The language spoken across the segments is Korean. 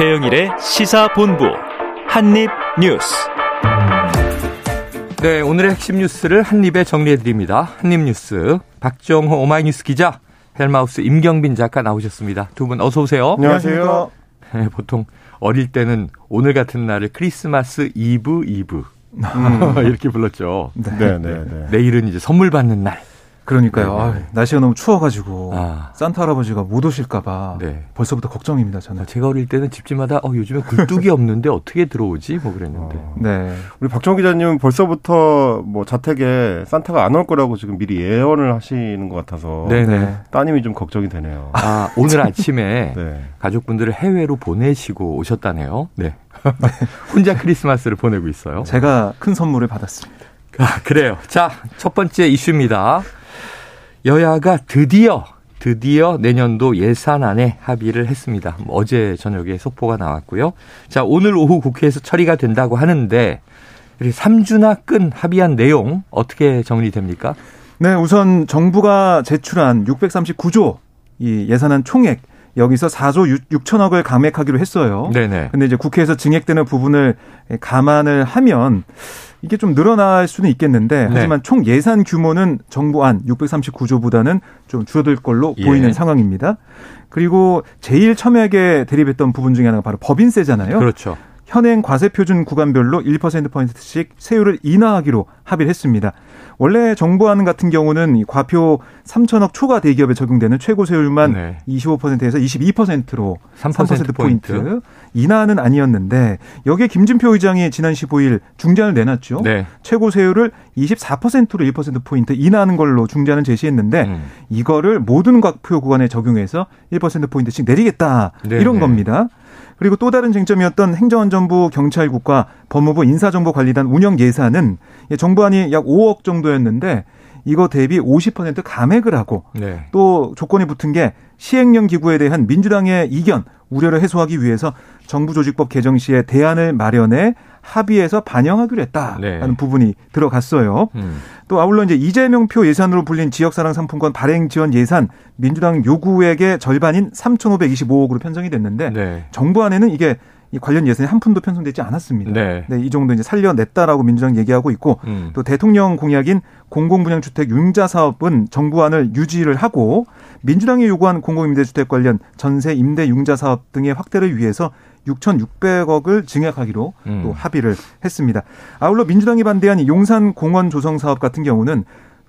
최영일의 시사본부 한입뉴스. 네, 오늘의 핵심 뉴스를 한입에 정리해드립니다. 한입뉴스 박정호 오마이뉴스 기자, 헬마우스 임경빈 작가 나오셨습니다. 두 분 어서 오세요. 안녕하세요. 네, 보통 어릴 때는 오늘 같은 날을 크리스마스 이브 이브 음. 이렇게 불렀죠. 네, 네, 네. 내일은 이제 선물 받는 날. 그러니까요. 아, 날씨가 너무 추워가지고 아. 산타 할아버지가 못 오실까봐 네. 벌써부터 걱정입니다. 저는. 제가 어릴 때는 집집마다 어, 요즘에 굴뚝이 없는데 어떻게 들어오지? 뭐 그랬는데. 어. 네. 우리 박정 기자님 벌써부터 뭐 자택에 산타가 안 올 거라고 지금 미리 예언을 하시는 것 같아서 네네. 따님이 좀 걱정이 되네요. 아 오늘 아침에 네. 가족분들을 해외로 보내시고 오셨다네요. 네. 혼자 크리스마스를 보내고 있어요. 제가 큰 선물을 받았습니다. 아, 그래요. 자, 첫 번째 이슈입니다. 여야가 드디어 드디어 내년도 예산안에 합의를 했습니다. 뭐 어제 저녁에 속보가 나왔고요. 자, 오늘 오후 국회에서 처리가 된다고 하는데 3주나 끈 합의한 내용 어떻게 정리됩니까? 네, 우선 정부가 제출한 639조 이 예산안 총액 여기서 4조 6, 천억을 감액하기로 했어요. 네네. 근데 이제 국회에서 증액되는 부분을 감안을 하면 이게 좀 늘어날 수는 있겠는데 네. 하지만 총 예산 규모는 정부안 639조보다는 좀 줄어들 걸로 예. 보이는 상황입니다. 그리고 제일 첨예하게 대립했던 부분 중에 하나가 바로 법인세잖아요. 그렇죠. 현행 과세 표준 구간별로 1%포인트씩 세율을 인하하기로 합의를 했습니다. 원래 정부안 같은 경우는 과표 3천억 초과 대기업에 적용되는 최고 세율만 네. 25%에서 22%로 3%, 포인트. 포인트 인하는 아니었는데 여기에 김진표 의장이 지난 15일 중재안을 내놨죠. 네. 최고 세율을 24%로 1% 포인트 인하하는 걸로 중재안을 제시했는데 음. 이거를 모든 과표 구간에 적용해서 1% 포인트씩 내리겠다 네. 이런 네. 겁니다. 그리고 또 다른 쟁점이었던 행정안전부 경찰국과 법무부 인사정보관리단 운영 예산은 정부안이 약 5억 정도였는데 이거 대비 50% 감액을 하고 네. 또 조건이 붙은 게 시행령 기구에 대한 민주당의 이견 우려를 해소하기 위해서 정부조직법 개정 시에 대안을 마련해 합의해서 반영하기로 했다라는 네. 부분이 들어갔어요. 음. 또 아울러 이제 이재명표 예산으로 불린 지역사랑 상품권 발행 지원 예산 민주당 요구액의 절반인 3,525억으로 편성이 됐는데 네. 정부 안에는 이게 이 관련 예산이 한 푼도 편성되지 않았습니다. 네. 네. 이 정도 이제 살려냈다라고 민주당 얘기하고 있고 음. 또 대통령 공약인 공공분양주택 융자 사업은 정부안을 유지를 하고 민주당이 요구한 공공임대주택 관련 전세 임대 융자 사업 등의 확대를 위해서 6,600억을 증액하기로 음. 또 합의를 했습니다. 아울러 민주당이 반대한 용산 공원 조성 사업 같은 경우는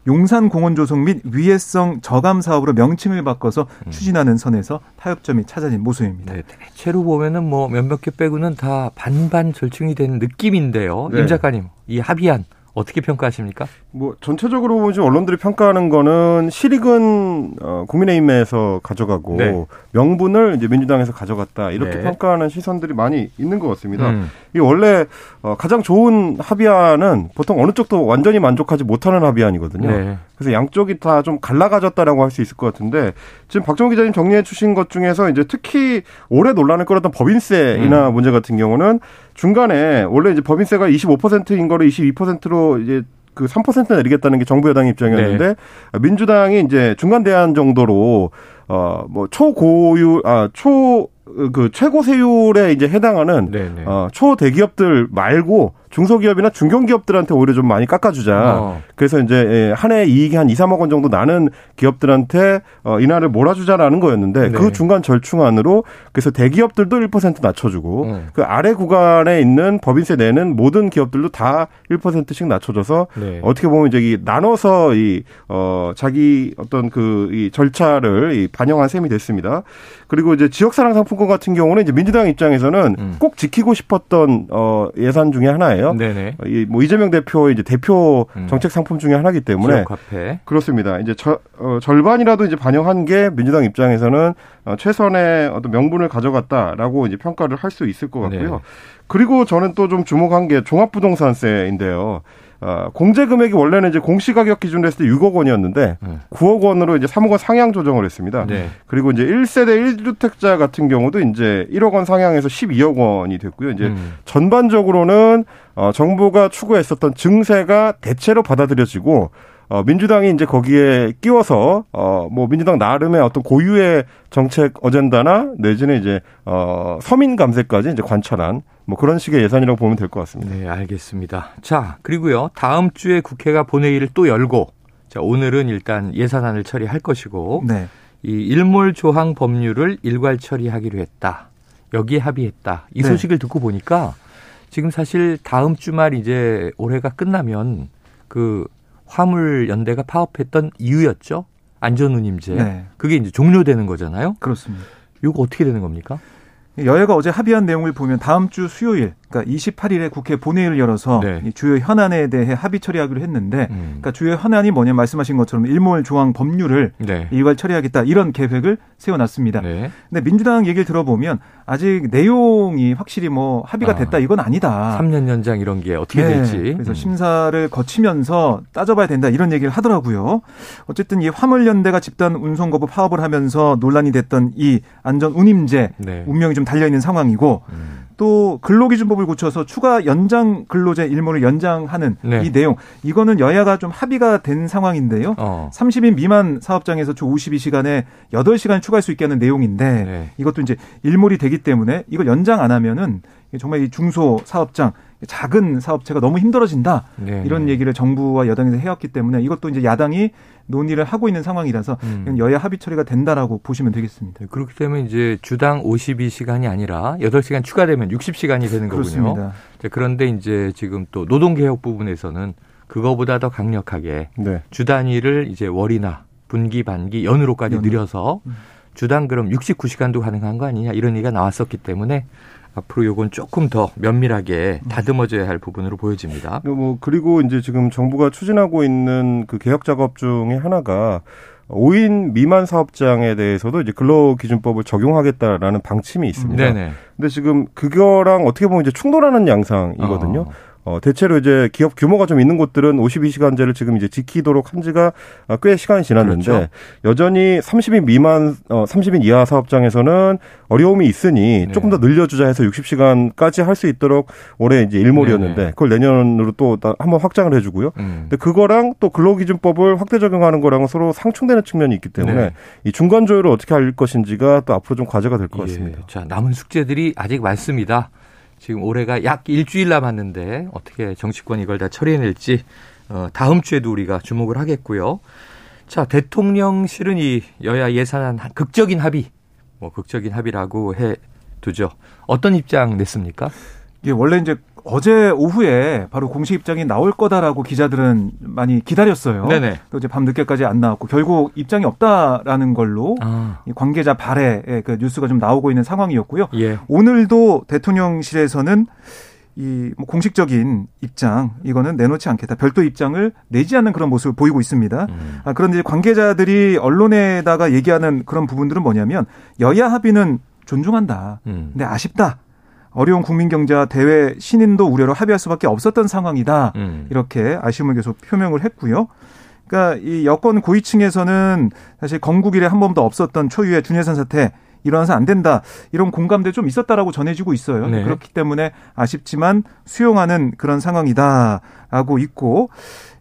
용산 공원 조성 및 위해성 저감 사업으로 명칭을 바꿔서 음. 추진하는 선에서 타협점이 찾아진 모습입니다. 네, 대체로 보면은 뭐 몇몇 개 빼고는 다 반반 절충이 된 느낌인데요. 네. 임 작가님, 이 합의안 어떻게 평가하십니까? 뭐 전체적으로 보면 언론들이 평가하는 거는 실익은 어, 국민의힘에서 가져가고 네. 명분을 이제 민주당에서 가져갔다 이렇게 네. 평가하는 시선들이 많이 있는 것 같습니다. 음. 이 원래 어, 가장 좋은 합의안은 보통 어느 쪽도 완전히 만족하지 못하는 합의안이거든요. 네. 그래서 양쪽이 다 좀 갈라가졌다라고 할 수 있을 것 같은데 지금 박정우 기자님 정리해 주신 것 중에서 이제 특히 올해 논란을 끌었던 법인세 인하 음. 문제 같은 경우는 중간에 원래 이제 법인세가 25%인 거를 22%로 이제 그 3% 내리겠다는 게 정부 여당 입장이었는데 네. 민주당이 이제 중간 대안 정도로 어 뭐 초고유 아초 그 최고 세율에 이제 해당하는 네네. 네. 어, 초대기업들 말고 중소기업이나 중견기업들한테 오히려 좀 많이 깎아주자. 어. 그래서 이제 예, 한해 이익이 한 2, 3억 원 정도 나는 기업들한테 어, 인하를 몰아주자라는 거였는데 네. 그 중간 절충안으로 그래서 대기업들도 1% 낮춰주고 음. 그 아래 구간에 있는 법인세 내는 모든 기업들도 다 1%씩 낮춰줘서 네. 어떻게 보면 이제 이 나눠서 이 어, 자기 어떤 그 이 절차를 이 반영한 셈이 됐습니다. 그리고 이제 지역사랑 상품권 같은 경우는 이제 민주당 입장에서는 음. 꼭 지키고 싶었던 어, 예산 중에 하나예요. 거잖아요. 네네. 이 뭐 이재명 대표의 이제 대표 음. 정책 상품 중에 하나이기 때문에 그렇습니다. 이제 저, 어, 절반이라도 이제 반영한 게 민주당 입장에서는 어, 최선의 어떤 명분을 가져갔다라고 이제 평가를 할 수 있을 것 같고요. 네. 그리고 저는 또 좀 주목한 게 종합부동산세인데요. 어, 공제 금액이 원래는 이제 공시 가격 기준으로 했을 때 6억 원이었는데 네. 9억 원으로 이제 3억 원 상향 조정을 했습니다. 네. 그리고 이제 1세대 1주택자 같은 경우도 이제 1억 원 상향해서 12억 원이 됐고요. 이제 음. 전반적으로는 어, 정부가 추구했었던 증세가 대체로 받아들여지고 어, 민주당이 이제 거기에 끼워서 어, 뭐 민주당 나름의 어떤 고유의 정책 어젠다나 내지는 이제 어, 서민 감세까지 이제 관찰한 뭐 그런 식의 예산이라고 보면 될 것 같습니다. 네, 알겠습니다. 자, 그리고요. 다음 주에 국회가 본회의를 또 열고 자, 오늘은 일단 예산안을 처리할 것이고 네. 이 일몰 조항 법률을 일괄 처리하기로 했다. 여기에 합의했다. 이 네. 소식을 네. 듣고 보니까 지금 사실 다음 주말 이제 올해가 끝나면 그 화물 연대가 파업했던 이유였죠. 안전운임제. 네. 그게 이제 종료되는 거잖아요. 그렇습니다. 이거 어떻게 되는 겁니까? 여야가 어제 합의한 내용을 보면 다음 주 수요일 그러니까 28일에 국회 본회의를 열어서 네. 주요 현안에 대해 합의 처리하기로 했는데, 음. 그러니까 주요 현안이 뭐냐 말씀하신 것처럼 일몰 조항 법률을 네. 일괄 처리하겠다 이런 계획을 세워놨습니다. 네. 근데 민주당 얘기를 들어보면 아직 내용이 확실히 뭐 합의가 아. 됐다 이건 아니다. 3년 연장 이런 게 어떻게 네. 될지. 그래서 음. 심사를 거치면서 따져봐야 된다 이런 얘기를 하더라고요. 어쨌든 이 화물연대가 집단 운송 거부 파업을 하면서 논란이 됐던 이 안전 운임제 네. 운명이 좀 달려 있는 상황이고. 음. 또 근로기준법 을 고쳐서 추가 연장 근로제 일몰을 연장하는 네. 이 내용 이거는 여야가 좀 합의가 된 상황인데요. 어. 30인 미만 사업장에서 주 52시간에 8시간 추가할 수 있게 하는 내용인데 네. 이것도 이제 일몰이 되기 때문에 이걸 연장 안 하면은 정말 이 중소 사업장 작은 사업체가 너무 힘들어진다 네. 이런 얘기를 정부와 여당에서 해왔기 때문에 이것도 이제 야당이 논의를 하고 있는 상황이라서 음. 여야 합의 처리가 된다라고 보시면 되겠습니다. 네, 그렇기 때문에 이제 주당 52시간이 아니라 8시간 추가되면 60시간이 되는 거군요. 그렇습니다. 그런데 이제 지금 또 노동개혁 부분에서는 그거보다 더 강력하게 네. 주 단위를 이제 월이나 분기 반기 연으로까지 연으로. 늘려서 음. 주당 그럼 69시간도 가능한 거 아니냐 이런 얘기가 나왔었기 때문에 앞으로 요건 조금 더 면밀하게 다듬어져야 할 부분으로 보여집니다. 뭐 그리고 이제 지금 정부가 추진하고 있는 그 개혁 작업 중에 하나가 5인 미만 사업장에 대해서도 이제 근로기준법을 적용하겠다라는 방침이 있습니다. 네네. 근데 지금 그거랑 어떻게 보면 이제 충돌하는 양상이거든요. 어. 어, 대체로 이제 기업 규모가 좀 있는 곳들은 52시간제를 지금 이제 지키도록 한 지가 꽤 시간이 지났는데 그렇죠. 여전히 30인 미만, 어, 30인 이하 사업장에서는 어려움이 있으니 네. 조금 더 늘려주자 해서 60시간까지 할 수 있도록 올해 이제 일몰이었는데 네, 네. 그걸 내년으로 또 한번 확장을 해주고요. 음. 근데 그거랑 또 근로기준법을 확대 적용하는 거랑은 서로 상충되는 측면이 있기 때문에 네. 이 중간 조율을 어떻게 할 것인지가 또 앞으로 좀 과제가 될것 예. 같습니다. 예. 자, 남은 숙제들이 아직 많습니다. 지금 올해가 약 일주일 남았는데 어떻게 정치권이 이걸 다 처리해낼지 어, 다음 주에도 우리가 주목을 하겠고요. 자, 대통령실은 이 여야 예산안 극적인 합의, 뭐 극적인 합의라고 해 두죠. 어떤 입장 냈습니까? 이게 원래 이제 어제 오후에 바로 공식 입장이 나올 거다라고 기자들은 많이 기다렸어요. 네네. 또 이제 밤 늦게까지 안 나왔고 결국 입장이 없다라는 걸로 아. 관계자 발에 그 뉴스가 좀 나오고 있는 상황이었고요. 예. 오늘도 대통령실에서는 이 뭐 공식적인 입장 이거는 내놓지 않겠다. 별도 입장을 내지 않는 그런 모습을 보이고 있습니다. 음. 아, 그런데 관계자들이 언론에다가 얘기하는 그런 부분들은 뭐냐면 여야 합의는 존중한다. 음. 근데 아쉽다. 어려운 국민 경제와 대외 신인도 우려로 합의할 수밖에 없었던 상황이다. 음. 이렇게 아쉬움을 계속 표명을 했고요. 그러니까 이 여권 고위층에서는 사실 건국 이래 한 번도 없었던 초유의 준예산 사태 일어나서 안 된다 이런 공감대 좀 있었다라고 전해지고 있어요. 네. 그렇기 때문에 아쉽지만 수용하는 그런 상황이다라고 있고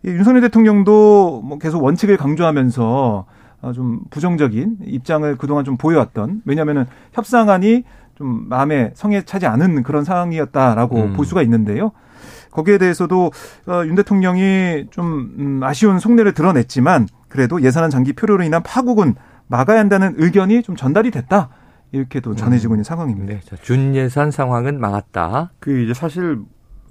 윤석열 대통령도 뭐 계속 원칙을 강조하면서 좀 부정적인 입장을 그동안 좀 보여왔던 왜냐하면은 협상안이 좀 마음에 성에 차지 않은 그런 상황이었다라고 음. 볼 수가 있는데요. 거기에 대해서도 어, 윤 대통령이 좀 음, 아쉬운 속내를 드러냈지만 그래도 예산안 장기 표류로 인한 파국은 막아야 한다는 의견이 좀 전달이 됐다. 이렇게도 전해지고 있는 음. 상황입니다. 네, 준 예산 상황은 막았다. 그 이제 사실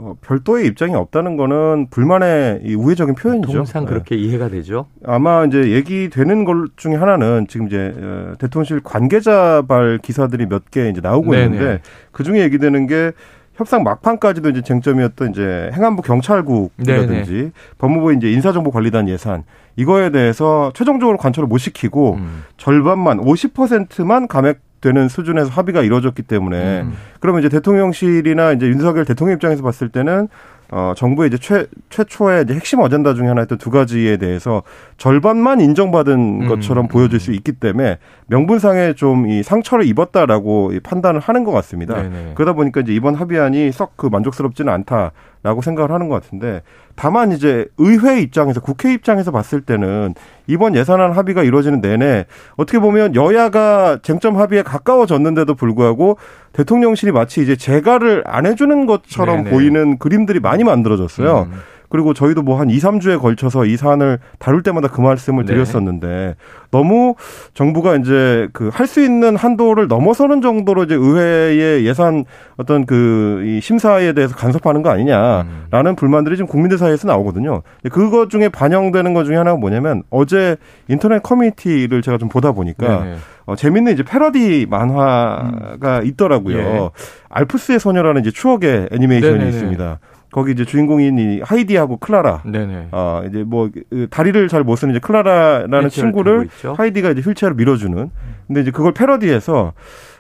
어, 별도의 입장이 없다는 거는 불만의 이 우회적인 표현이죠. 통상 그렇게 네. 이해가 되죠. 아마 이제 얘기되는 것 중에 하나는 지금 이제 어, 대통령실 관계자발 기사들이 몇 개 이제 나오고 네네. 있는데 그 중에 얘기되는 게 협상 막판까지도 이제 쟁점이었던 이제 행안부 경찰국이라든지 네네. 법무부 이제 인사정보관리단 예산 이거에 대해서 최종적으로 관철을 못 시키고 음. 절반만 50%만 감액 되는 수준에서 합의가 이루어졌기 때문에 음. 그러면 이제 대통령실이나 이제 윤석열 대통령 입장에서 봤을 때는 어, 정부의 이제 최, 최초의 이제 핵심 어젠다 중에 하나였던 두 가지에 대해서 절반만 인정받은 음. 것처럼 보여질 수 있기 때문에 명분상에 좀 이 상처를 입었다라고 판단을 하는 것 같습니다. 네네. 그러다 보니까 이제 이번 합의안이 썩 그 만족스럽지는 않다. 라고 생각을 하는 것 같은데 다만 이제 의회 입장에서 국회 입장에서 봤을 때는 이번 예산안 합의가 이루어지는 내내 어떻게 보면 여야가 쟁점 합의에 가까워졌는데도 불구하고 대통령실이 마치 이제 재가를 안 해주는 것처럼 네네. 보이는 그림들이 많이 만들어졌어요. 음. 그리고 저희도 뭐 한 2, 3주에 걸쳐서 이 사안을 다룰 때마다 그 말씀을 네. 드렸었는데 네. 너무 정부가 이제 그 할 수 있는 한도를 넘어서는 정도로 이제 의회의 예산 어떤 그 이 심사에 대해서 간섭하는 거 아니냐라는 음. 불만들이 지금 국민들 사이에서 나오거든요. 그것 중에 반영되는 것 중에 하나가 뭐냐면 어제 인터넷 커뮤니티를 제가 좀 보다 보니까 네. 어, 재밌는 이제 패러디 만화가 음. 있더라고요. 예. 알프스의 소녀라는 이제 추억의 애니메이션이 네네네. 있습니다. 거기 이제 주인공인 이 하이디하고 클라라. 네네. 어, 이제 뭐그 다리를 잘 못 쓰는 이제 클라라라는 친구를 하이디가 이제 휠체어로 밀어주는. 근데 이제 그걸 패러디해서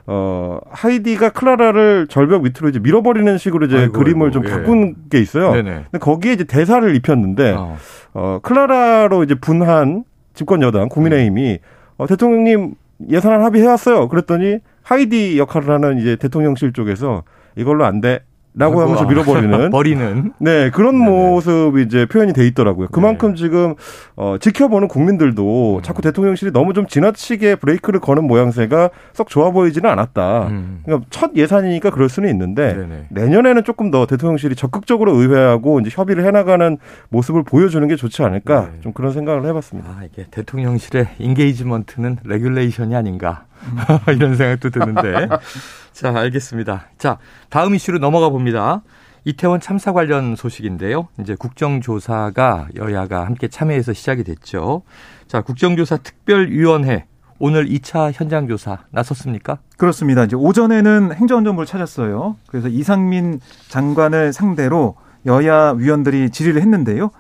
어 하이디가 클라라를 절벽 밑으로 이제 밀어버리는 식으로 이제 아이고, 그림을 아이고, 좀 예. 바꾼 게 있어요. 네네. 근데 거기에 이제 대사를 입혔는데 어. 어 클라라로 이제 분한 집권 여당 국민의힘이 어, 대통령님 예산안 합의해왔어요. 그랬더니 하이디 역할을 하는 이제 대통령실 쪽에서 이걸로 안 돼. 라고 하면서 밀어버리는 버리는 네 그런 네네. 모습이 이제 표현이 돼 있더라고요. 그만큼 네. 지금 어 지켜보는 국민들도 음. 자꾸 대통령실이 너무 좀 지나치게 브레이크를 거는 모양새가 썩 좋아 보이지는 않았다. 음. 그러니까 첫 예산이니까 그럴 수는 있는데 네네. 내년에는 조금 더 대통령실이 적극적으로 의회하고 이제 협의를 해나가는 모습을 보여주는 게 좋지 않을까 네. 좀 그런 생각을 해봤습니다. 아, 이게 대통령실의 engagement는 regulation이 아닌가 음. 이런 생각도 드는데. 자, 알겠습니다. 자, 다음 이슈로 넘어가 봅니다. 이태원 참사 관련 소식인데요. 이제 국정조사가 여야가 함께 참여해서 시작이 됐죠. 자, 국정조사 특별위원회 오늘 2차 현장 조사 나섰습니까? 그렇습니다. 이제 오전에는 행정안전부를 찾았어요. 그래서 이상민 장관을 상대로 여야 위원들이 질의를 했는데요.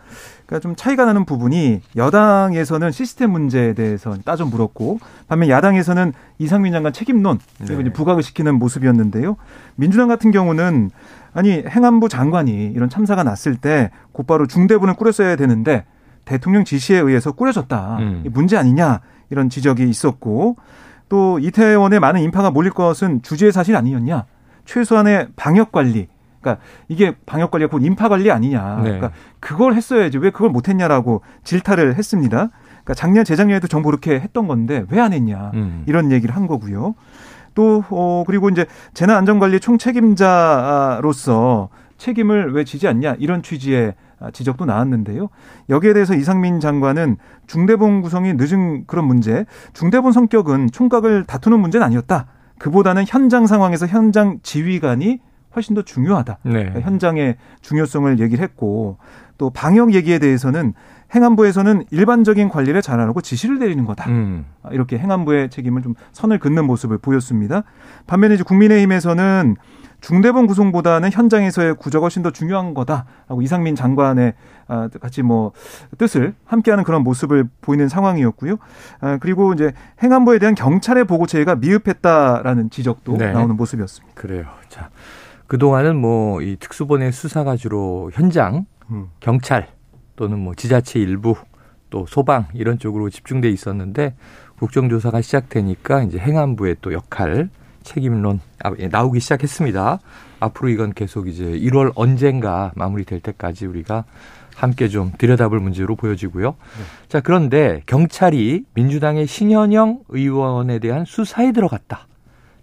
그러니까 좀 차이가 나는 부분이 여당에서는 시스템 문제에 대해서 따져 물었고 반면 야당에서는 이상민 장관 책임론 그리고 네. 부각을 시키는 모습이었는데요. 민주당 같은 경우는 아니 행안부 장관이 이런 참사가 났을 때 곧바로 중대본을 꾸렸어야 되는데 대통령 지시에 의해서 꾸려졌다. 음. 문제 아니냐 이런 지적이 있었고 또 이태원에 많은 인파가 몰릴 것은 주지의 사실 아니었냐. 최소한의 방역 관리 그러니까 이게 방역 관리가 곧 인파 관리 아니냐. 네. 그러니까 그걸 했어야지 왜 그걸 못 했냐라고 질타를 했습니다. 그러니까 작년 재작년에도 정부 그렇게 했던 건데 왜 안 했냐. 음. 이런 얘기를 한 거고요. 또 어, 그리고 이제 재난 안전 관리 총책임자로서 책임을 왜 지지 않냐 이런 취지의 지적도 나왔는데요. 여기에 대해서 이상민 장관은 중대본 구성이 늦은 그런 문제, 중대본 성격은 총각을 다투는 문제는 아니었다. 그보다는 현장 상황에서 현장 지휘관이 훨씬 더 중요하다. 네. 그러니까 현장의 중요성을 얘기를 했고 또 방역 얘기에 대해서는 행안부에서는 일반적인 관리를 잘하고 지시를 내리는 거다. 음. 이렇게 행안부의 책임을 좀 선을 긋는 모습을 보였습니다. 반면에 이제 국민의힘에서는 중대본 구성보다는 현장에서의 구조가 훨씬 더 중요한 거다. 하고 이상민 장관의 아, 같이 뭐 뜻을 함께하는 그런 모습을 보이는 상황이었고요. 아, 그리고 이제 행안부에 대한 경찰의 보고 체계가 미흡했다라는 지적도 네. 나오는 모습이었습니다. 그래요. 자. 그동안은 뭐 이 특수본의 수사가 주로 현장, 음. 경찰 또는 뭐 지자체 일부 또 소방 이런 쪽으로 집중돼 있었는데 국정조사가 시작되니까 이제 행안부의 또 역할, 책임론 아, 예, 나오기 시작했습니다. 앞으로 이건 계속 이제 1월 언젠가 마무리될 때까지 우리가 함께 좀 들여다볼 문제로 보여지고요. 네. 자, 그런데 경찰이 민주당의 신현영 의원에 대한 수사에 들어갔다.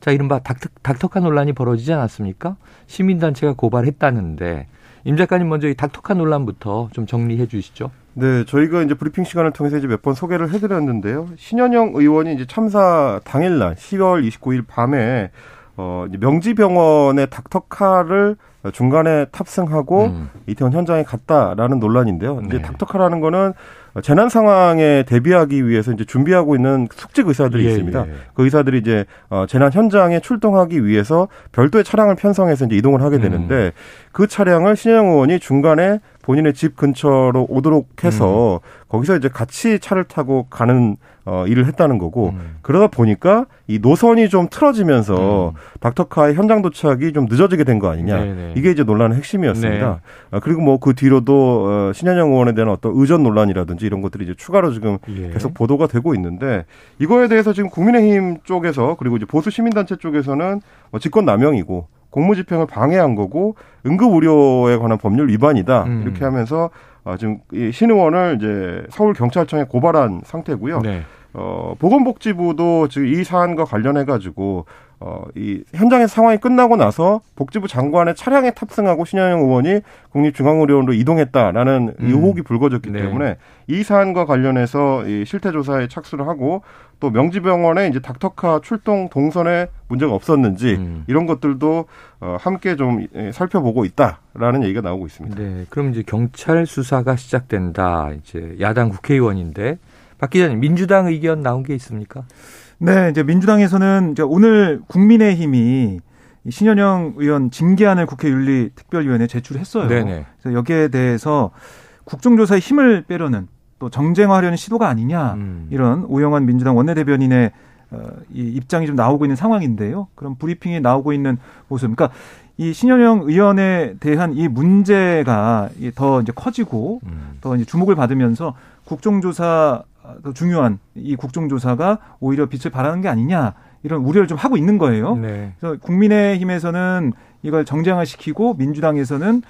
자, 이른바 닥터, 닥터카 논란이 벌어지지 않았습니까? 시민단체가 고발했다는데 임 작가님 먼저 이 닥터카 논란부터 좀 정리해 주시죠. 네, 저희가 이제 브리핑 시간을 통해서 이제 몇 번 소개를 해드렸는데요. 신현영 의원이 이제 참사 당일날 10월 29일 밤에 어, 명지병원의 닥터카를 중간에 탑승하고 음. 이태원 현장에 갔다라는 논란인데요. 이제 네. 닥터카라는 거는 재난 상황에 대비하기 위해서 이제 준비하고 있는 숙직 의사들이 예, 있습니다. 예. 그 의사들이 이제 어, 재난 현장에 출동하기 위해서 별도의 차량을 편성해서 이제 이동을 하게 되는데 음. 그 차량을 신영 의원이 중간에 본인의 집 근처로 오도록 해서 음. 거기서 이제 같이 차를 타고 가는 어, 일을 했다는 거고 음. 그러다 보니까 이 노선이 좀 틀어지면서 음. 닥터카의 현장 도착이 좀 늦어지게 된 거 아니냐 네네. 이게 이제 논란의 핵심이었습니다. 네. 아, 그리고 뭐 그 뒤로도 어, 신현영 의원에 대한 어떤 의전 논란이라든지 이런 것들이 이제 추가로 지금 예. 계속 보도가 되고 있는데 이거에 대해서 지금 국민의힘 쪽에서 그리고 이제 보수 시민단체 쪽에서는 뭐 직권 남용이고 공무집행을 방해한 거고 응급 의료에 관한 법률 위반이다 음. 이렇게 하면서 어, 지금 이 신 의원을 이제 서울 경찰청에 고발한 상태고요. 네. 어, 보건복지부도 지금 이 사안과 관련해 가지고 어, 이 현장의 상황이 끝나고 나서 복지부 장관의 차량에 탑승하고 신현영 의원이 국립중앙의료원으로 이동했다라는 음. 의혹이 불거졌기 네. 때문에 이 사안과 관련해서 이 실태 조사에 착수를 하고 또 명지병원에 이제 닥터카 출동 동선에 문제가 없었는지 음. 이런 것들도 어, 함께 좀 예, 살펴보고 있다라는 얘기가 나오고 있습니다. 네, 그럼 이제 경찰 수사가 시작된다. 이제 야당 국회의원인데 박 기자님 민주당 의견 나온 게 있습니까? 네, 이제 민주당에서는 이제 오늘 국민의힘이 신현영 의원 징계안을 국회 윤리특별위원회에 제출했어요. 네네. 그래서 여기에 대해서 국정조사에 힘을 빼려는 또 정쟁화하려는 시도가 아니냐 음. 이런 오영환 민주당 원내대변인의 어, 이 입장이 좀 나오고 있는 상황인데요. 그런 브리핑이 나오고 있는 모습. 그러니까 이 신현영 의원에 대한 이 문제가 더 이제 커지고 음. 더 이제 주목을 받으면서 국정조사 더 중요한 이 국정조사가 오히려 빛을 발하는 게 아니냐 이런 우려를 좀 하고 있는 거예요. 네. 그래서 국민의힘에서는 이걸 정쟁화시키고 민주당에서는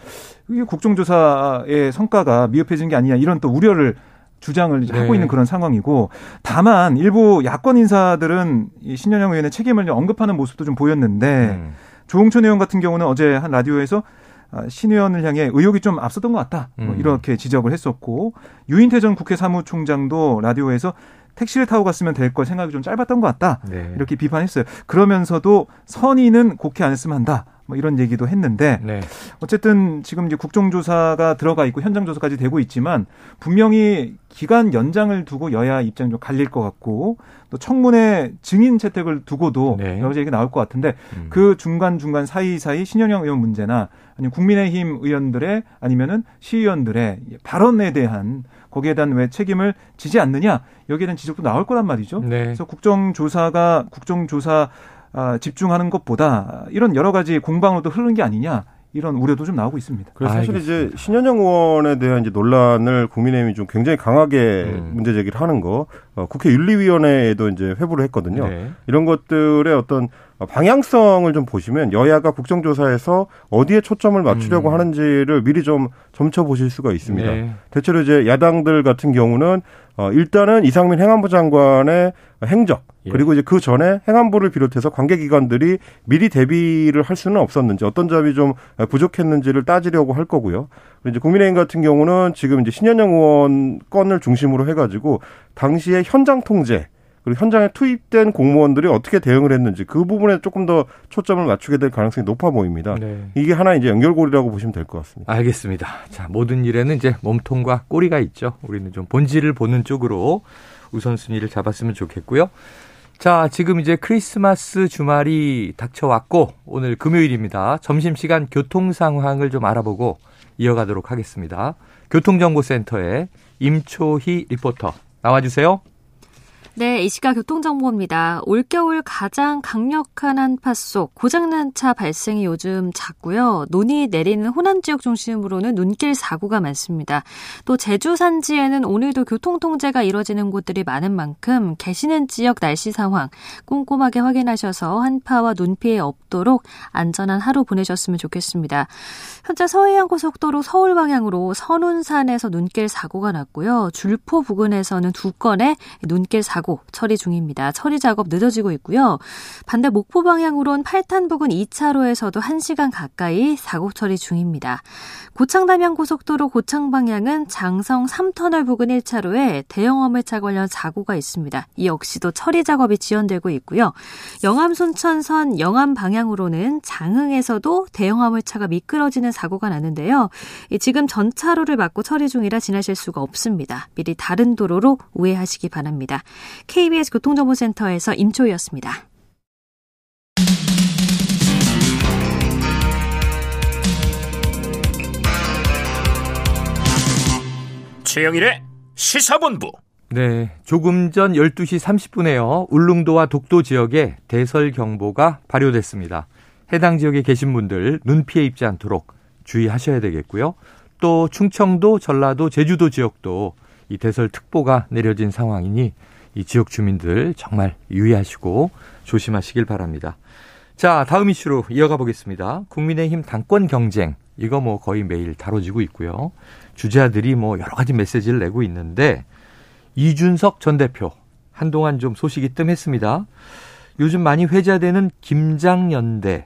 국정조사의 성과가 미흡해진 게 아니냐 이런 또 우려를 주장을 네. 하고 있는 그런 상황이고 다만 일부 야권 인사들은 이 신현영 의원의 책임을 언급하는 모습도 좀 보였는데 음. 조홍천 의원 같은 경우는 어제 한 라디오에서 아, 신 의원을 향해 의혹이 좀 앞섰던 것 같다. 뭐 음. 이렇게 지적을 했었고 유인태 전 국회 사무총장도 라디오에서 택시를 타고 갔으면 될 걸 생각이 좀 짧았던 것 같다. 네. 이렇게 비판했어요. 그러면서도 선의는 곡해 안 했으면 한다. 뭐 이런 얘기도 했는데 네. 어쨌든 지금 이제 국정조사가 들어가 있고 현장 조사까지 되고 있지만 분명히 기간 연장을 두고 여야 입장 좀 갈릴 것 같고 또 청문회 증인 채택을 두고도 네. 여러 가지 얘기 나올 것 같은데 음. 그 중간 중간 사이 사이 신현영 의원 문제나 아니면 국민의힘 의원들의 아니면은 시의원들의 발언에 대한 거기에 대한 왜 책임을 지지 않느냐 여기에 대한 지적도 나올 거란 말이죠. 네. 그래서 국정조사가 국정조사 아, 집중하는 것보다 이런 여러 가지 공방으로도 흐르는 게 아니냐 이런 우려도 좀 나오고 있습니다. 그래서 사실 알겠습니다. 이제 신현영 의원에 대한 이제 논란을 국민의힘이 좀 굉장히 강하게 음. 문제 제기를 하는 거 어, 국회 윤리위원회에도 이제 회부를 했거든요. 네. 이런 것들의 어떤 방향성을 좀 보시면 여야가 국정조사에서 어디에 초점을 맞추려고 음. 하는지를 미리 좀 점쳐 보실 수가 있습니다. 네. 대체로 이제 야당들 같은 경우는 어, 일단은 이상민 행안부 장관의 행적 예. 그리고 이제 그 전에 행안부를 비롯해서 관계기관들이 미리 대비를 할 수는 없었는지 어떤 점이 좀 부족했는지를 따지려고 할 거고요. 이제 국민의힘 같은 경우는 지금 이제 신현영 의원 건을 중심으로 해가지고 당시에 현장 통제 그리고 현장에 투입된 공무원들이 어떻게 대응을 했는지 그 부분에 조금 더 초점을 맞추게 될 가능성이 높아 보입니다. 네. 이게 하나 이제 연결고리라고 보시면 될 것 같습니다. 알겠습니다. 자, 모든 일에는 이제 몸통과 꼬리가 있죠. 우리는 좀 본질을 보는 쪽으로 우선순위를 잡았으면 좋겠고요. 자, 지금 이제 크리스마스 주말이 닥쳐왔고 오늘 금요일입니다. 점심시간 교통 상황을 좀 알아보고 이어가도록 하겠습니다. 교통정보센터에 임초희 리포터 나와주세요. 네, 이 시각 교통정보입니다. 올겨울 가장 강력한 한파 속 고장난 차 발생이 요즘 잦고요. 눈이 내리는 호남 지역 중심으로는 눈길 사고가 많습니다. 또 제주 산지에는 오늘도 교통통제가 이뤄지는 곳들이 많은 만큼 계시는 지역 날씨 상황 꼼꼼하게 확인하셔서 한파와 눈 피해 없도록 안전한 하루 보내셨으면 좋겠습니다. 현재 서해안 고속도로 서울 방향으로 선운산에서 눈길 사고가 났고요. 줄포 부근에서는 두 건의 눈길 사고 사고 처리 중입니다. 처리 작업 늦어지고 있고요. 반대 목포 방향으론 8탄 부근 2차로에서도 1시간 가까이 사고 처리 중입니다. 고창 담양 고속도로 고창 방향은 장성 3터널 부근 1차로에 대형 화물차 관련 사고가 있습니다. 이 역시도 처리 작업이 지연되고 있고요. 영암 순천선 영암 방향으로는 장흥에서도 대형 화물차가 미끄러지는 사고가 났는데요. 지금 전차로를 막고 처리 중이라 지나실 수가 없습니다. 미리 다른 도로로 우회하시기 바랍니다. KBS 교통정보센터에서 임초희였습니다. 최영일의 시사본부. 네, 조금 전 12시 30분에요. 울릉도와 독도 지역에 대설 경보가 발효됐습니다. 해당 지역에 계신 분들 눈 피해 입지 않도록 주의하셔야 되겠고요. 또 충청도, 전라도, 제주도 지역도 이 대설 특보가 내려진 상황이니 이 지역 주민들 정말 유의하시고 조심하시길 바랍니다. 자, 다음 이슈로 이어가 보겠습니다. 국민의힘 당권 경쟁. 이거 뭐 거의 매일 다뤄지고 있고요. 주자들이 뭐 여러 가지 메시지를 내고 있는데 이준석 전 대표 한동안 좀 소식이 뜸했습니다. 요즘 많이 회자되는 김장연대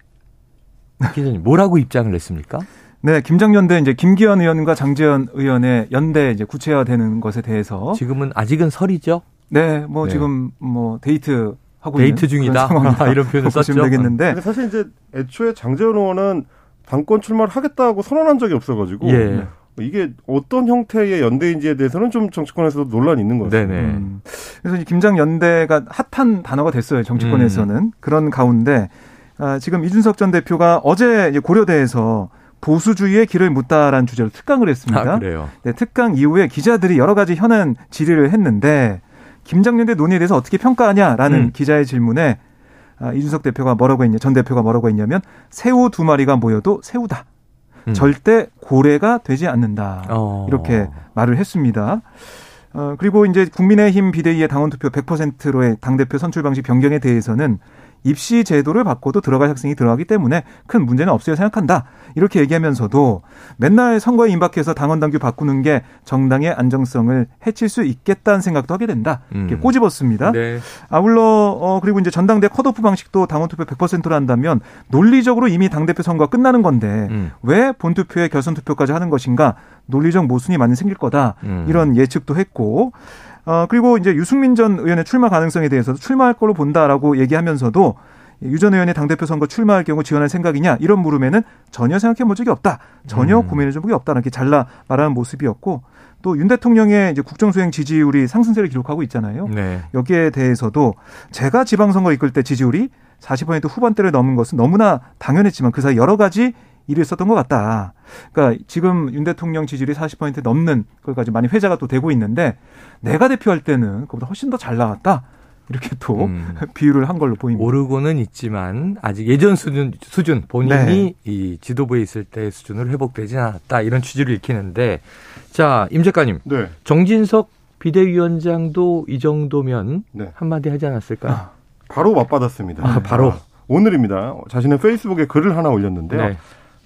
기자님 뭐라고 입장을 냈습니까? 네, 김장연대 이제 김기현 의원과 장재현 의원의 연대 이제 구체화되는 것에 대해서 지금은 아직은 설이죠. 네, 뭐 네. 지금 뭐 데이트 하고 데이트 중이다 이런 표현을 썼죠. 되겠는데 사실 이제 애초에 장재현 의원은 당권 출마를 하겠다고 선언한 적이 없어가지고 예. 이게 어떤 형태의 연대인지에 대해서는 좀 정치권에서도 논란이 있는 거죠. 네네. 음. 그래서 김장 연대가 핫한 단어가 됐어요 정치권에서는 음. 그런 가운데 아, 지금 이준석 전 대표가 어제 고려대에서 보수주의의 길을 묻다라는 주제로 특강을 했습니다. 아, 그래요. 네, 특강 이후에 기자들이 여러 가지 현안 질의를 했는데 김장연대 논의에 대해서 어떻게 평가하냐라는 음. 기자의 질문에 아, 이준석 대표가 뭐라고 했냐, 전 대표가 뭐라고 했냐면 새우 두 마리가 모여도 새우다. 음. 절대 고래가 되지 않는다. 어. 이렇게 말을 했습니다. 어, 그리고 이제 국민의힘 비대위의 당원 투표 100%로의 당대표 선출 방식 변경에 대해서는 입시 제도를 바꿔도 들어갈 학생이 들어가기 때문에 큰 문제는 없어요 생각한다. 이렇게 얘기하면서도 맨날 선거에 임박해서 당원 당규 바꾸는 게 정당의 안정성을 해칠 수 있겠다는 생각도 하게 된다. 이렇게 음. 꼬집었습니다. 네. 아울러 어 그리고 이제 전당대 컷오프 방식도 당원 투표 100%로 한다면 논리적으로 이미 당 대표 선거 가 끝나는 건데 음. 왜 본투표에 결선 투표까지 하는 것인가? 논리적 모순이 많이 생길 거다. 음. 이런 예측도 했고 어, 그리고 이제 유승민 전 의원의 출마 가능성에 대해서도 출마할 걸로 본다라고 얘기하면서도 유전 의원이 당대표 선거 출마할 경우 지원할 생각이냐 이런 물음에는 전혀 생각해 본 적이 없다. 전혀 음. 고민해 본 적이 없다. 이렇게 잘라 말하는 모습이었고 또 윤 대통령의 이제 국정수행 지지율이 상승세를 기록하고 있잖아요. 네. 여기에 대해서도 제가 지방선거 이끌 때 지지율이 40% 후반대를 넘은 것은 너무나 당연했지만 그 사이 여러 가지 일이 있었던 것 같다. 그러니까 지금 윤 대통령 지지율이 40% 넘는 것까지 많이 회자가 또 되고 있는데 내가 대표할 때는 그보다 훨씬 더 잘 나왔다. 이렇게 또 음. 비유를 한 걸로 보입니다. 오르고는 있지만 아직 예전 수준 수준 본인이 네. 이 지도부에 있을 때 수준으로 회복되지 않았다 이런 취지를 읽히는데 자임 작가님 네. 정진석 비대위원장도 이 정도면 네. 한마디 하지 않았을까요? 아, 바로 맞받았습니다. 아, 바로 아, 오늘입니다. 자신의 페이스북에 글을 하나 올렸는데요.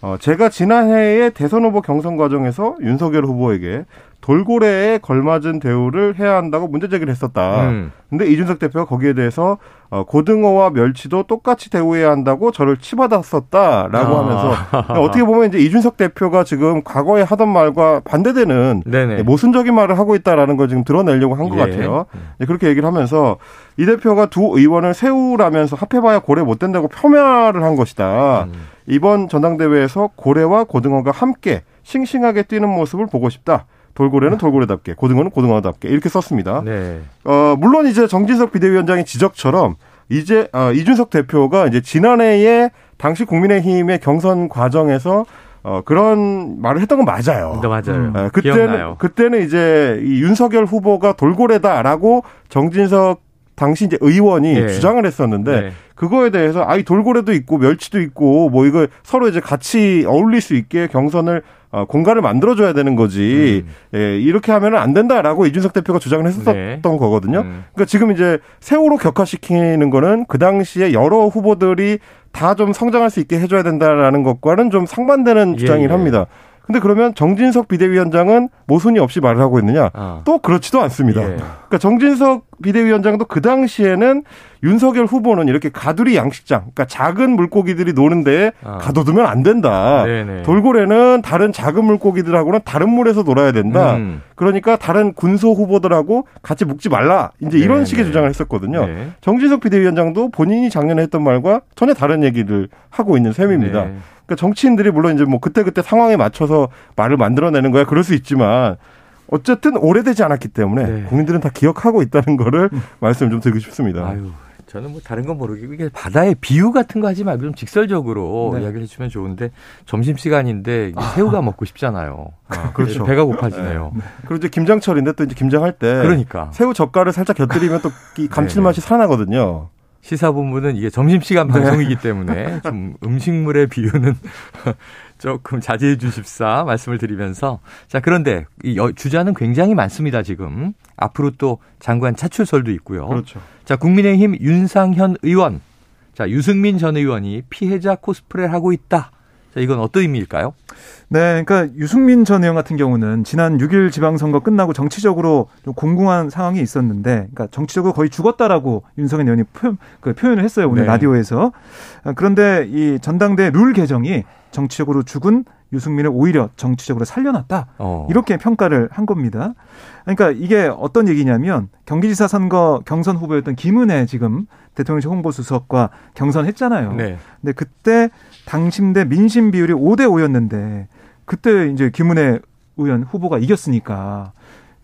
네. 어, 제가 지난해에 대선 후보 경선 과정에서 윤석열 후보에게 돌고래에 걸맞은 대우를 해야 한다고 문제 제기를 했었다. 음. 근데 이준석 대표가 거기에 대해서 어, 고등어와 멸치도 똑같이 대우해야 한다고 저를 치받았었다라고 아. 하면서 어떻게 보면 이제 이준석 대표가 지금 과거에 하던 말과 반대되는 네네. 모순적인 말을 하고 있다라는 걸 지금 드러내려고 한것 예. 같아요. 네, 그렇게 얘기를 하면서 이 대표가 두 의원을 세우라면서 합해봐야 고래 못 된다고 폄하를 한 것이다. 음. 이번 전당대회에서 고래와 고등어가 함께 싱싱하게 뛰는 모습을 보고 싶다. 돌고래는 돌고래답게, 고등어는 고등어답게 이렇게 썼습니다. 네. 어, 물론 이제 정진석 비대위원장의 지적처럼 이제 어, 이준석 대표가 이제 지난해에 당시 국민의힘의 경선 과정에서 어, 그런 말을 했던 건 맞아요. 네, 맞아요. 음. 그때는, 기억나요. 그때는 이제 이 윤석열 후보가 돌고래다라고 정진석 당시 이제 의원이 네. 주장을 했었는데 네. 그거에 대해서 아이 돌고래도 있고 멸치도 있고 뭐 이거 서로 이제 같이 어울릴 수 있게 경선을 어, 공간을 만들어줘야 되는 거지. 음. 예, 이렇게 하면은 안 된다라고 이준석 대표가 주장을 했었던 네. 거거든요. 음. 그러니까 지금 이제 세월호 격화시키는 거는 그 당시에 여러 후보들이 다 좀 성장할 수 있게 해줘야 된다라는 것과는 좀 상반되는 예, 주장이긴 예. 합니다. 근데 그러면 정진석 비대위원장은 모순이 없이 말을 하고 있느냐? 아. 또 그렇지도 않습니다. 예. 그러니까 정진석 비대위원장도 그 당시에는 윤석열 후보는 이렇게 가두리 양식장, 그러니까 작은 물고기들이 노는데 아. 가둬두면 안 된다. 네네. 돌고래는 다른 작은 물고기들하고는 다른 물에서 놀아야 된다. 음. 그러니까 다른 군소 후보들하고 같이 묵지 말라. 이제 이런 네네. 식의 주장을 했었거든요. 네. 정진석 비대위원장도 본인이 작년에 했던 말과 전혀 다른 얘기를 하고 있는 셈입니다. 네. 그러니까 정치인들이 물론 이제 뭐 그때그때 상황에 맞춰서 말을 만들어내는 거야. 그럴 수 있지만 어쨌든 오래되지 않았기 때문에 네. 국민들은 다 기억하고 있다는 거를 음. 말씀 좀 드리고 싶습니다. 아유. 저는 뭐 다른 건 모르겠고 이게 바다의 비유 같은 거 하지 말고 좀 직설적으로 네. 이야기를 해주면 좋은데 점심 시간인데 아. 새우가 먹고 싶잖아요. 아, 그렇죠. 배가 고파지네요. 네. 그리고 이제 김장철인데 또 이제 김장할 때 그러니까 새우 젓갈을 살짝 곁들이면 또 감칠맛이 네. 살아나거든요. 시사본부는 이게 점심시간 네. 방송이기 때문에 좀 음식물의 비유는 조금 자제해 주십사 말씀을 드리면서 자 그런데 이 주자는 굉장히 많습니다 지금 앞으로 또 장관 차출설도 있고요. 그렇죠. 자 국민의힘 윤상현 의원 자, 유승민 전 의원이 피해자 코스프레를 하고 있다. 자, 이건 어떤 의미일까요? 네, 그러니까 유승민 전 의원 같은 경우는 지난 6일 지방선거 끝나고 정치적으로 좀 공공한 상황이 있었는데, 그러니까 정치적으로 거의 죽었다라고 윤석열 의원이 표현, 그 표현을 했어요 오늘 네. 라디오에서. 아, 그런데 이 전당대 룰 개정이 정치적으로 죽은 유승민을 오히려 정치적으로 살려놨다 어. 이렇게 평가를 한 겁니다. 그러니까 이게 어떤 얘기냐면 경기지사 선거 경선 후보였던 김은혜 지금 대통령실 홍보수석과 경선했잖아요. 네. 근데 그때 당심대 민심 비율이 5대 5였는데 그때 이제 김은혜 의원 후보가 이겼으니까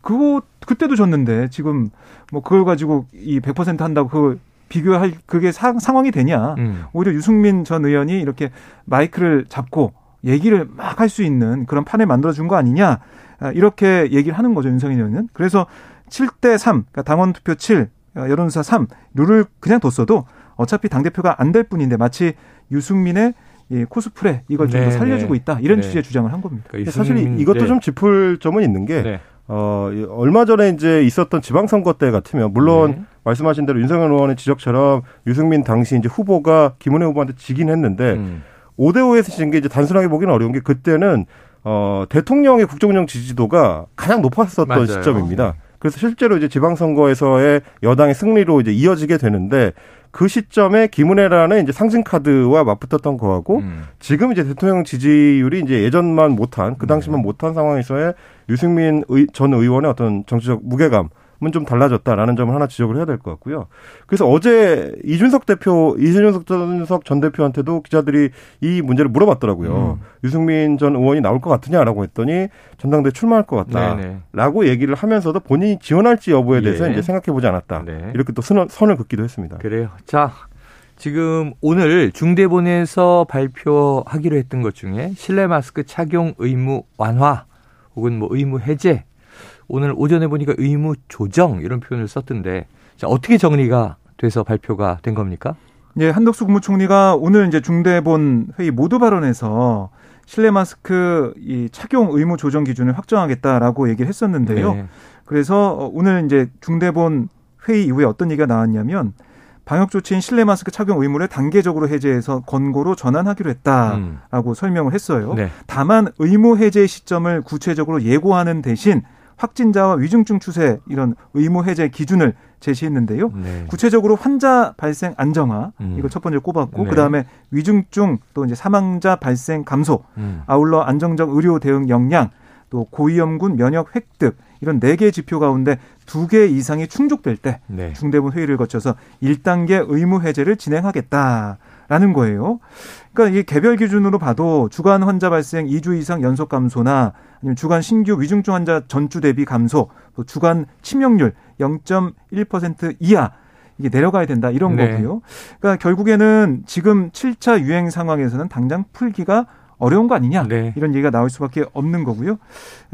그거 그때도 졌는데 지금 뭐 그걸 가지고 이 100% 한다고 그 비교할 그게 사, 상황이 되냐? 음. 오히려 유승민 전 의원이 이렇게 마이크를 잡고 얘기를 막 할 수 있는 그런 판을 만들어 준 거 아니냐? 아, 이렇게 얘기를 하는 거죠, 윤석열 의원은. 그래서 7대 3, 그러니까 당원 투표 7, 어, 여론조사 3 룰을 그냥 뒀어도 어차피 당대표가 안 될 뿐인데 마치 유승민의 이 코스프레 이걸 좀 더 살려주고 있다 이런 네. 취지의 주장을 한 겁니다. 그러니까 사실 이것도 네. 좀 짚을 점은 있는 게 네. 어, 얼마 전에 이제 있었던 지방선거 때 같으면 물론 네. 말씀하신 대로 윤석열 의원의 지적처럼 유승민 당시 이제 후보가 김은혜 후보한테 지긴 했는데 음. 5대 5에서 진 게 이제 단순하게 보기는 어려운 게 그때는 어, 대통령의 국정운영 지지도가 가장 높았었던 맞아요. 시점입니다. 그래서 실제로 이제 지방선거에서의 여당의 승리로 이제 이어지게 되는데 그 시점에 김은혜라는 이제 상징 카드와 맞붙었던 거하고 음. 지금 이제 대통령 지지율이 이제 예전만 못한 그 당시만 네. 못한 상황에서의 유승민 의, 전 의원의 어떤 정치적 무게감 좀 달라졌다라는 점을 하나 지적을 해야 될 것 같고요. 그래서 어제 이준석 대표, 이준석 전 대표한테도 기자들이 이 문제를 물어봤더라고요. 음. 유승민 전 의원이 나올 것 같으냐라고 했더니 전당대 출마할 것 같다라고 네네. 얘기를 하면서도 본인이 지원할지 여부에 대해서 예. 이제 생각해 보지 않았다. 네. 이렇게 또 선을, 선을 긋기도 했습니다. 그래요. 자, 지금 오늘 중대본에서 발표하기로 했던 것 중에 실내 마스크 착용 의무 완화 혹은 뭐 의무 해제 오늘 오전에 보니까 의무 조정 이런 표현을 썼던데 자, 어떻게 정리가 돼서 발표가 된 겁니까? 예, 한덕수 국무총리가 오늘 이제 중대본 회의 모두 발언에서 실내 마스크 이 착용 의무 조정 기준을 확정하겠다라고 얘기를 했었는데요. 네. 그래서 오늘 이제 중대본 회의 이후에 어떤 얘기가 나왔냐면 방역 조치인 실내 마스크 착용 의무를 단계적으로 해제해서 권고로 전환하기로 했다라고 음. 설명을 했어요. 네. 다만 의무 해제 시점을 구체적으로 예고하는 대신 확진자와 위중증 추세 이런 의무 해제 기준을 제시했는데요. 네. 구체적으로 환자 발생 안정화 음. 이거 첫 번째 꼽았고 네. 그다음에 위중증 또 이제 사망자 발생 감소 음. 아울러 안정적 의료 대응 역량 또 고위험군 면역 획득 이런 네 개 지표 가운데 두 개 이상이 충족될 때 네. 중대본 회의를 거쳐서 1단계 의무 해제를 진행하겠다 라는 거예요. 그러니까 이 개별 기준으로 봐도 주간 환자 발생 2주 이상 연속 감소나 아니면 주간 신규 위중증 환자 전주 대비 감소, 또 주간 치명률 0.1% 이하 이게 내려가야 된다 이런 네. 거고요. 그러니까 결국에는 지금 7차 유행 상황에서는 당장 풀기가 어려운 거 아니냐 네. 이런 얘기가 나올 수밖에 없는 거고요.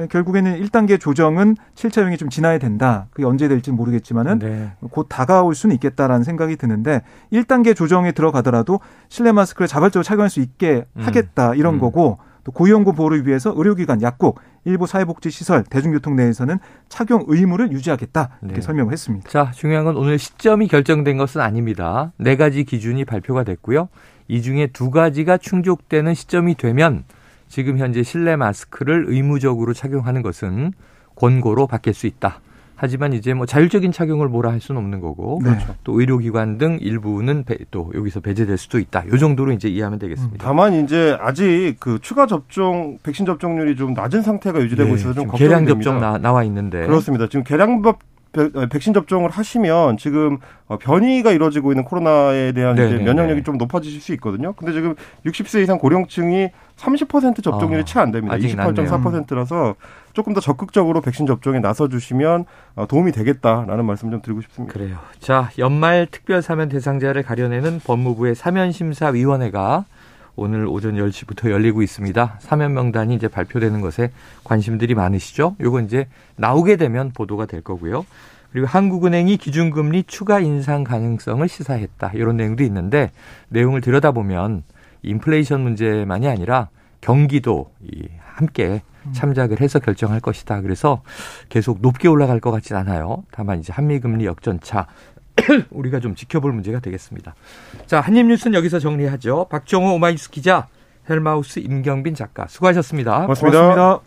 결국에는 1단계 조정은 7차 유행이 좀 지나야 된다. 그게 언제 될지 는 모르겠지만은 네. 곧 다가올 수는 있겠다라는 생각이 드는데 1단계 조정에 들어가더라도 실내 마스크를 자발적으로 착용할 수 있게 음. 하겠다 이런 음. 거고 또 고위험군 보호를 위해서 의료기관, 약국, 일부 사회복지시설, 대중교통 내에서는 착용 의무를 유지하겠다 이렇게 네. 설명을 했습니다. 자, 중요한 건 오늘 시점이 결정된 것은 아닙니다. 네 가지 기준이 발표가 됐고요. 이 중에 두 가지가 충족되는 시점이 되면 지금 현재 실내 마스크를 의무적으로 착용하는 것은 권고로 바뀔 수 있다. 하지만 이제 뭐 자율적인 착용을 뭐라 할 수는 없는 거고 네. 또 의료기관 등 일부는 배, 또 여기서 배제될 수도 있다. 요 정도로 이제 이해하면 되겠습니다. 다만 이제 아직 그 추가 접종 백신 접종률이 좀 낮은 상태가 유지되고 네, 있어서 좀 걱정이 개량 접종 나, 나와 있는데 그렇습니다. 지금 개량법 어, 백신 접종을 하시면 지금 어, 변이가 이루어지고 있는 코로나에 대한 이제 면역력이 좀 높아지실 수 있거든요. 근데 지금 60세 이상 고령층이 30% 접종률이 어, 채 안 됩니다. 28.4%라서 조금 더 적극적으로 백신 접종에 나서 주시면 어, 도움이 되겠다라는 말씀 좀 드리고 싶습니다. 그래요. 자, 연말 특별 사면 대상자를 가려내는 법무부의 사면 심사 위원회가 오늘 오전 10시부터 열리고 있습니다. 사면 명단이 이제 발표되는 것에 관심들이 많으시죠? 요거 이제 나오게 되면 보도가 될 거고요. 그리고 한국은행이 기준금리 추가 인상 가능성을 시사했다. 이런 내용도 있는데 내용을 들여다보면 인플레이션 문제만이 아니라 경기도 함께 참작을 해서 결정할 것이다. 그래서 계속 높게 올라갈 것 같진 않아요. 다만 이제 한미 금리 역전차 우리가 좀 지켜볼 문제가 되겠습니다. 자, 한입 뉴스는 여기서 정리하죠. 박정호 오마이뉴스 기자, 헬마우스 임경빈 작가 수고하셨습니다. 고맙습니다. 고맙습니다.